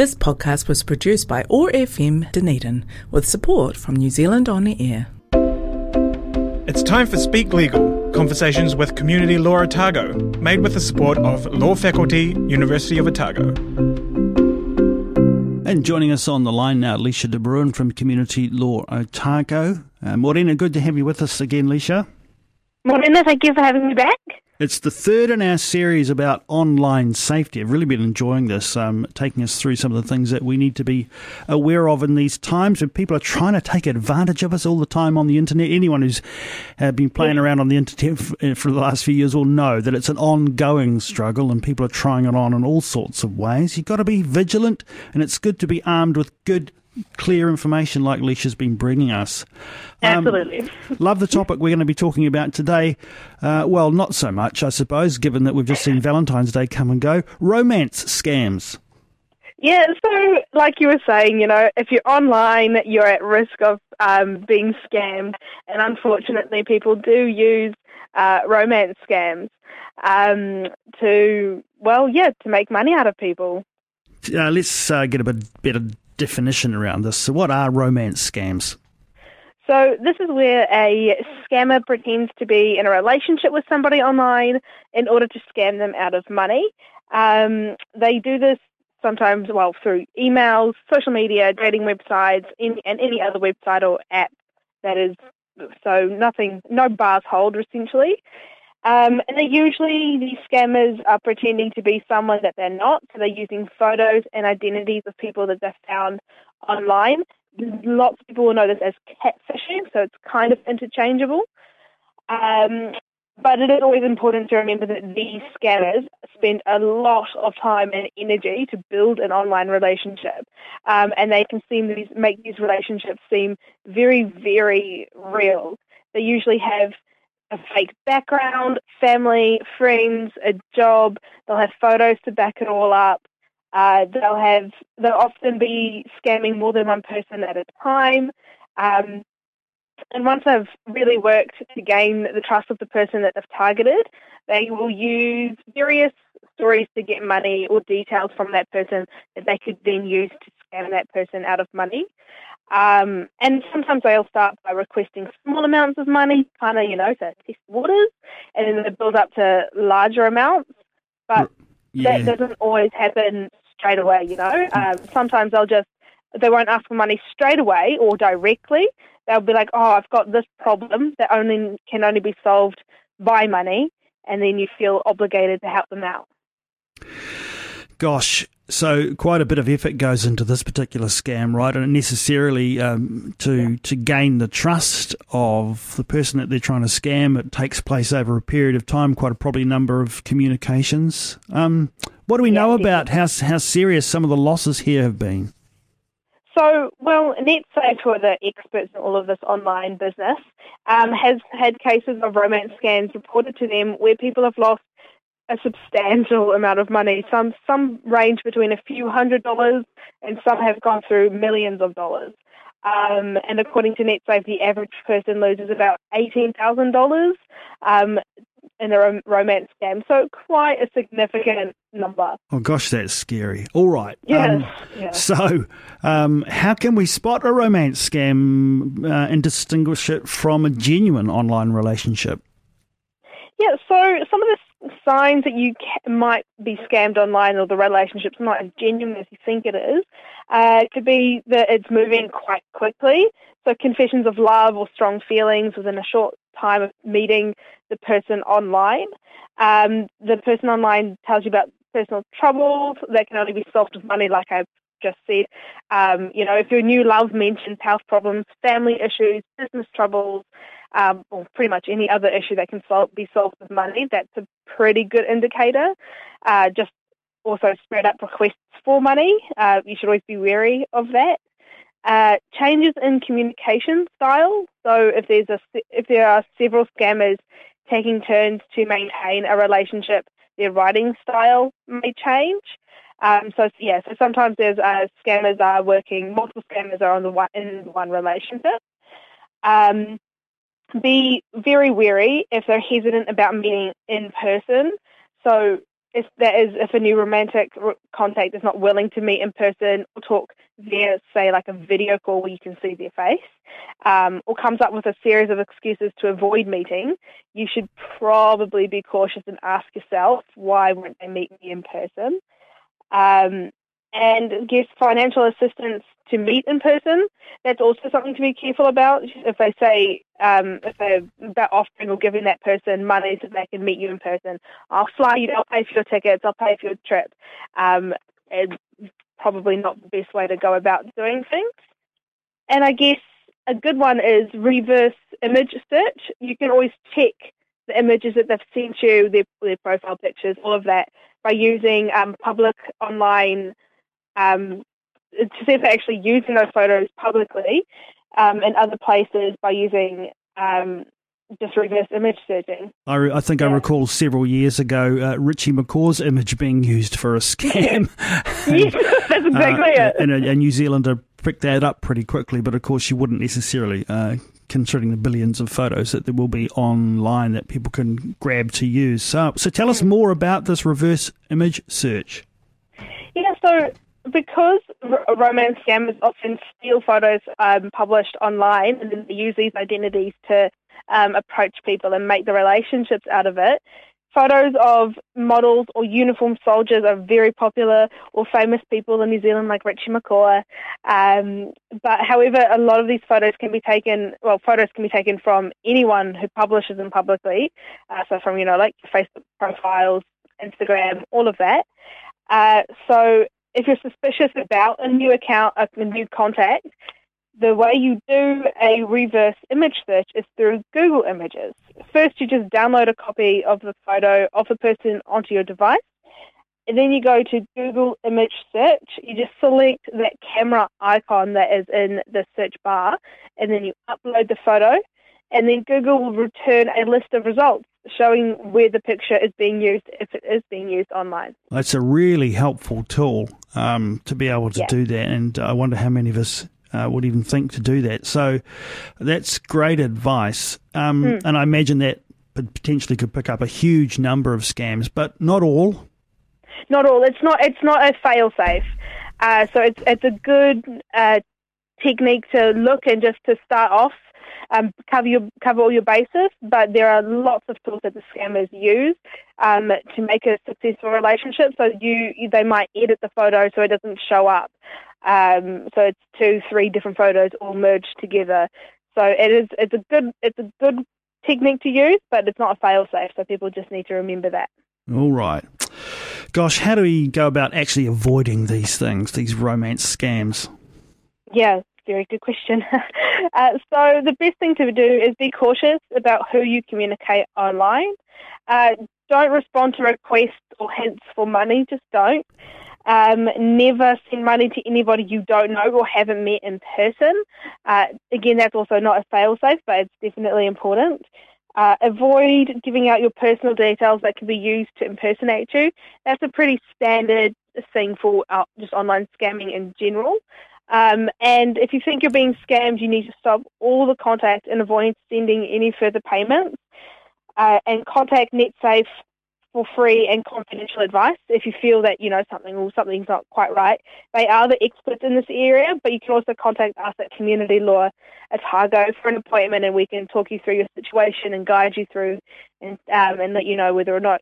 This podcast was produced by OAR FM Dunedin with support from New Zealand On the Air. It's time for Speak Legal, conversations with Community Law Otago, made with the support of Law Faculty, University of Otago. And joining us on the line now, Leisha de Bruin from Community Law Otago. Uh, Morena, good to have you with us again, Leisha. Morena, thank you for having me back. It's the third in our series about online safety. I've really been enjoying this, um, taking us through some of the things that we need to be aware of in these times when people are trying to take advantage of us all the time on the internet. Anyone who's uh, been playing around on the internet for, for the last few years will know that it's an ongoing struggle and people are trying it on in all sorts of ways. You've got to be vigilant and it's good to be armed with good clear information like Leisha's been bringing us. Um, Absolutely. love the topic we're going to be talking about today. Uh, well, not so much, I suppose, given that we've just seen Valentine's Day come and go. Romance scams. Yeah, so like you were saying, you know, if you're online, you're at risk of um, being scammed, and unfortunately, people do use uh, romance scams um, to, well, yeah, to make money out of people. Uh, let's uh, get a bit better definition around this. So, what are romance scams? So, this is where a scammer pretends to be in a relationship with somebody online in order to scam them out of money. Um, they do this sometimes, well, through emails, social media, dating websites, and any other website or app that is so nothing, no bars hold essentially. Um, and they usually, these scammers are pretending to be someone that they're not. So they're using photos and identities of people that they've found online. Lots of people will know this as catfishing, so it's kind of interchangeable. Um, but it is always important to remember that these scammers spend a lot of time and energy to build an online relationship, um, and they can seem these make these relationships seem very, very real. They usually have a fake background, family, friends, a job. They'll have photos to back it all up. Uh, they'll have they'll often be scamming more than one person at a time. Um, and once they've really worked to gain the trust of the person that they've targeted, they will use various stories to get money or details from that person that they could then use to scam that person out of money. Um, and sometimes they'll start by requesting small amounts of money, kind of, you know, to test waters, and then they build up to larger amounts. But yeah. that doesn't always happen straight away, you know. Um, sometimes they'll just, they won't ask for money straight away or directly. They'll be like, oh, I've got this problem that only can only be solved by money, and then you feel obligated to help them out. Gosh, so quite a bit of effort goes into this particular scam, right? And necessarily um, to to gain the trust of the person that they're trying to scam, it takes place over a period of time, quite a probably number of communications. Um, what do we know about how how serious some of the losses here have been? So, well, NetSafe, who are the experts in all of this online business, um, has had cases of romance scams reported to them where people have lost a substantial amount of money. Some some range between a few hundred dollars, and some have gone through millions of dollars. Um, and according to NetSafe, the average person loses about eighteen thousand dollars um, in a romance scam. So quite a significant number. Oh gosh, that's scary. All right. Yes. Um. So, um, how can we spot a romance scam uh, and distinguish it from a genuine online relationship? Yeah, so some of the signs that you ca- might be scammed online or the relationship's not as genuine as you think it is uh, could be that it's moving quite quickly. So confessions of love or strong feelings within a short time of meeting the person online. Um, the person online tells you about personal troubles that can only be solved with money, like I've just said. Um, you know, if your new love mentions health problems, family issues, business troubles, um, or pretty much any other issue that can solve, be solved with money, that's a pretty good indicator. Uh, just also spread up requests for money. Uh, you should always be wary of that. Uh, changes in communication style. So if there's a if there are several scammers taking turns to maintain a relationship, their writing style may change. Um, so yeah, so sometimes there's uh, scammers are working, multiple scammers are on the one in one relationship. Um, be very wary if they're hesitant about meeting in person. So if that is if a new romantic contact is not willing to meet in person or talk via say like a video call where you can see their face um, or comes up with a series of excuses to avoid meeting you should probably be cautious and ask yourself why won't they meet me in person um, and get financial assistance to meet in person. That's also something to be careful about. If they say um, if they're about offering or giving that person money so they can meet you in person, I'll fly you, I'll pay for your tickets, I'll pay for your trip. Um, it's probably not the best way to go about doing things. And I guess a good one is reverse image search. You can always check the images that they've sent you, their, their profile pictures, all of that, by using um, public online um, to see if they're actually using those photos publicly um, in other places by using um, just reverse image searching. I, re- I think yeah. I recall several years ago uh, Richie McCaw's image being used for a scam. yes, that's exactly uh, it. And a, a, New Zealander picked that up pretty quickly, but of course she wouldn't necessarily. Uh, considering the billions of photos that there will be online that people can grab to use. So, so tell us more about this reverse image search. Yeah, so because romance scammers often steal photos um, published online and then they use these identities to um, approach people and make the relationships out of it. Photos of models or uniformed soldiers are very popular, or famous people in New Zealand like Richie McCaw. Um, but however, a lot of these photos can be taken, well, photos can be taken from anyone who publishes them publicly. Uh, so from, you know, like Facebook profiles, Instagram, all of that. Uh, so if you're suspicious about a new account, a new contact, the way you do a reverse image search is through Google Images. First, you just download a copy of the photo of the person onto your device. And then you go to Google Image Search. You just select that camera icon that is in the search bar, and then you upload the photo. And then Google will return a list of results showing where the picture is being used if it is being used online. That's a really helpful tool um, to be able to yeah. do that, and I wonder how many of us uh, would even think to do that. So that's great advice, um, mm. and I imagine that potentially could pick up a huge number of scams, but not all. Not all. It's not. It's not a fail safe. Uh, so it's it's a good uh, technique to look and just to start off um, cover your cover all your bases. But there are lots of tools that the scammers use um, to make a successful relationship. So you, you, they might edit the photo so it doesn't show up. Um, so it's two, three different photos all merged together. So it is it's a good it's a good technique to use, but it's not a fail safe. So people just need to remember that. All right. Gosh, how do we go about actually avoiding these things, these romance scams? Yeah, very good question. uh, so the best thing to do is be cautious about who you communicate online. Uh, don't respond to requests or hints for money. Just don't. Um, never send money to anybody you don't know or haven't met in person. Uh, again, that's also not a fail safe, but it's definitely important. Uh, avoid giving out your personal details that can be used to impersonate you. That's a pretty standard thing for uh, just online scamming in general. Um, and if you think you're being scammed, you need to stop all the contact and avoid sending any further payments. Uh, and contact NetSafe for free and confidential advice if you feel that you know something or something's not quite right. They are the experts in this area, but you can also contact us at Community Law Otago for an appointment, and we can talk you through your situation and guide you through and um, and let you know whether or not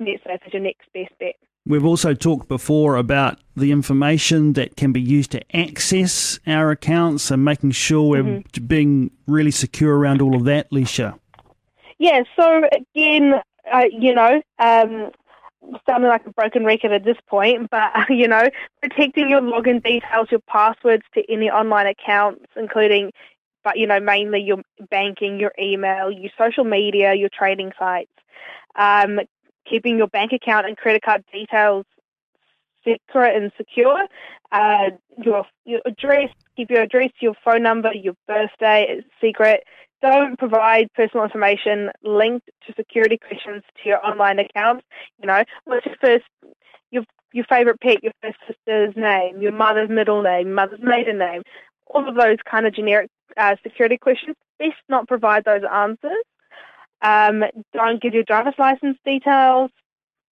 NetSafe is your next best bet. We've also talked before about the information that can be used to access our accounts and making sure we're mm-hmm. being really secure around all of that, Leisha. Yeah, so again, uh, you know, um, sounding like a broken record at this point, but, you know, protecting your login details, your passwords to any online accounts, including, but, you know, mainly your banking, your email, your social media, your trading sites. Um, keeping your bank account and credit card details secret and secure. Uh, your your address, keep your address, your phone number, your birthday secret. Don't provide personal information linked to security questions to your online accounts. You know, what's your first your your favorite pet, your first sister's name, your mother's middle name, mother's maiden name, all of those kind of generic uh, security questions. Best not provide those answers. Um, don't give your driver's license details.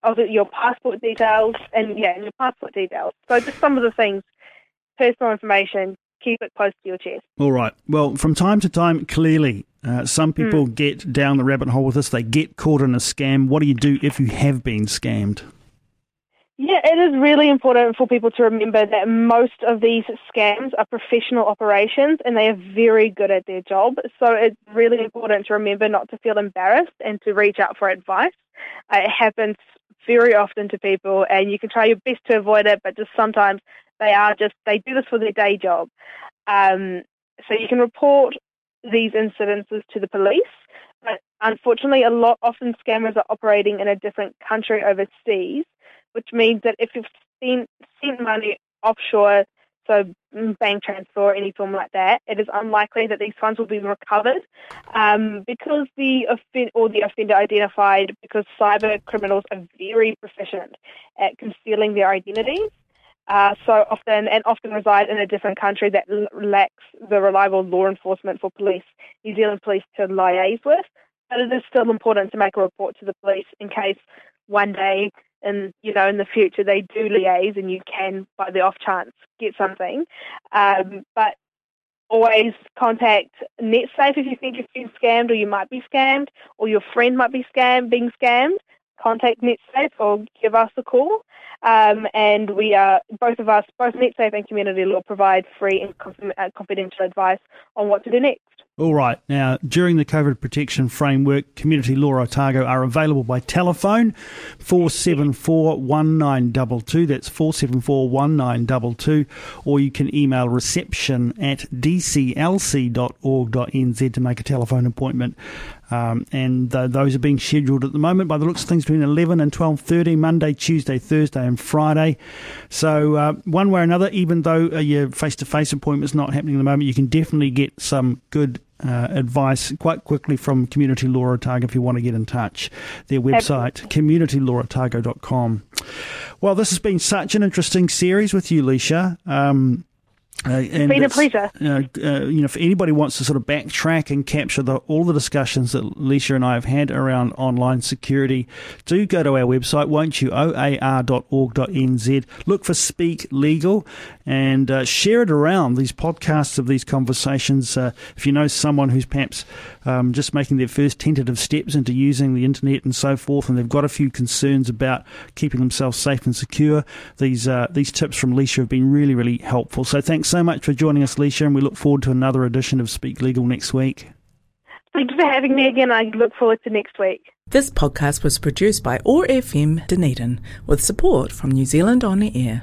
of your passport details, and yeah, your passport details. So just some of the things, personal information, keep it close to your chest. All right. Well, from time to time, clearly, uh, some people mm. get down the rabbit hole with this. They get caught in a scam. What do you do if you have been scammed? Yeah, it is really important for people to remember that most of these scams are professional operations and they are very good at their job. So it's really important to remember not to feel embarrassed and to reach out for advice. Uh, it happens very often to people and you can try your best to avoid it, but just sometimes they are just, they do this for their day job. Um, so you can report these incidences to the police. But unfortunately, a lot often scammers are operating in a different country overseas, which means that if you've sent, sent money offshore, so bank transfer or any form like that, it is unlikely that these funds will be recovered um, because the offend or the offender identified because cyber criminals are very proficient at concealing their identities. Uh, so often and often reside in a different country that l- lacks the reliable law enforcement for police, New Zealand police to liaise with. But it is still important to make a report to the police in case one day in you know in the future they do liaise and you can by the off chance get something. Um, but always contact NetSafe if you think you've been scammed or you might be scammed or your friend might be scammed being scammed. Contact NetSafe or give us a call. Um, and we are both of us, both NetSafe and Community Law, provide free and uh, confidential advice on what to do next. All right. Now, during the COVID protection framework, Community Law Otago are available by telephone 474 1922. That's 474 1922. Or you can email reception at dclc.org.nz to make a telephone appointment. Um, and uh, those are being scheduled at the moment by the looks of things between 11 and 12.30, Monday, Tuesday, Thursday and Friday. So uh, one way or another, even though uh, your face-to-face appointment is not happening at the moment, you can definitely get some good uh, advice quite quickly from Community Law Otago if you want to get in touch. Their website, communitylawrotago.com. Well, this has been such an interesting series with you, Leisha. Um, uh, it's been a pleasure. Uh, uh, you know, if anybody wants to sort of backtrack and capture the, all the discussions that Leisha and I have had around online security, do go to our website, won't you? oar.org.nz. Look for Speak Legal and uh, share it around these podcasts of these conversations. Uh, if you know someone who's perhaps um, just making their first tentative steps into using the internet and so forth, and they've got a few concerns about keeping themselves safe and secure, these uh, these tips from Leisha have been really, really helpful. So thanks so much for joining us, Leisha, and we look forward to another edition of Speak Legal next week. Thank you for having me again. I look forward to next week. This podcast was produced by OAR FM Dunedin with support from New Zealand On Air.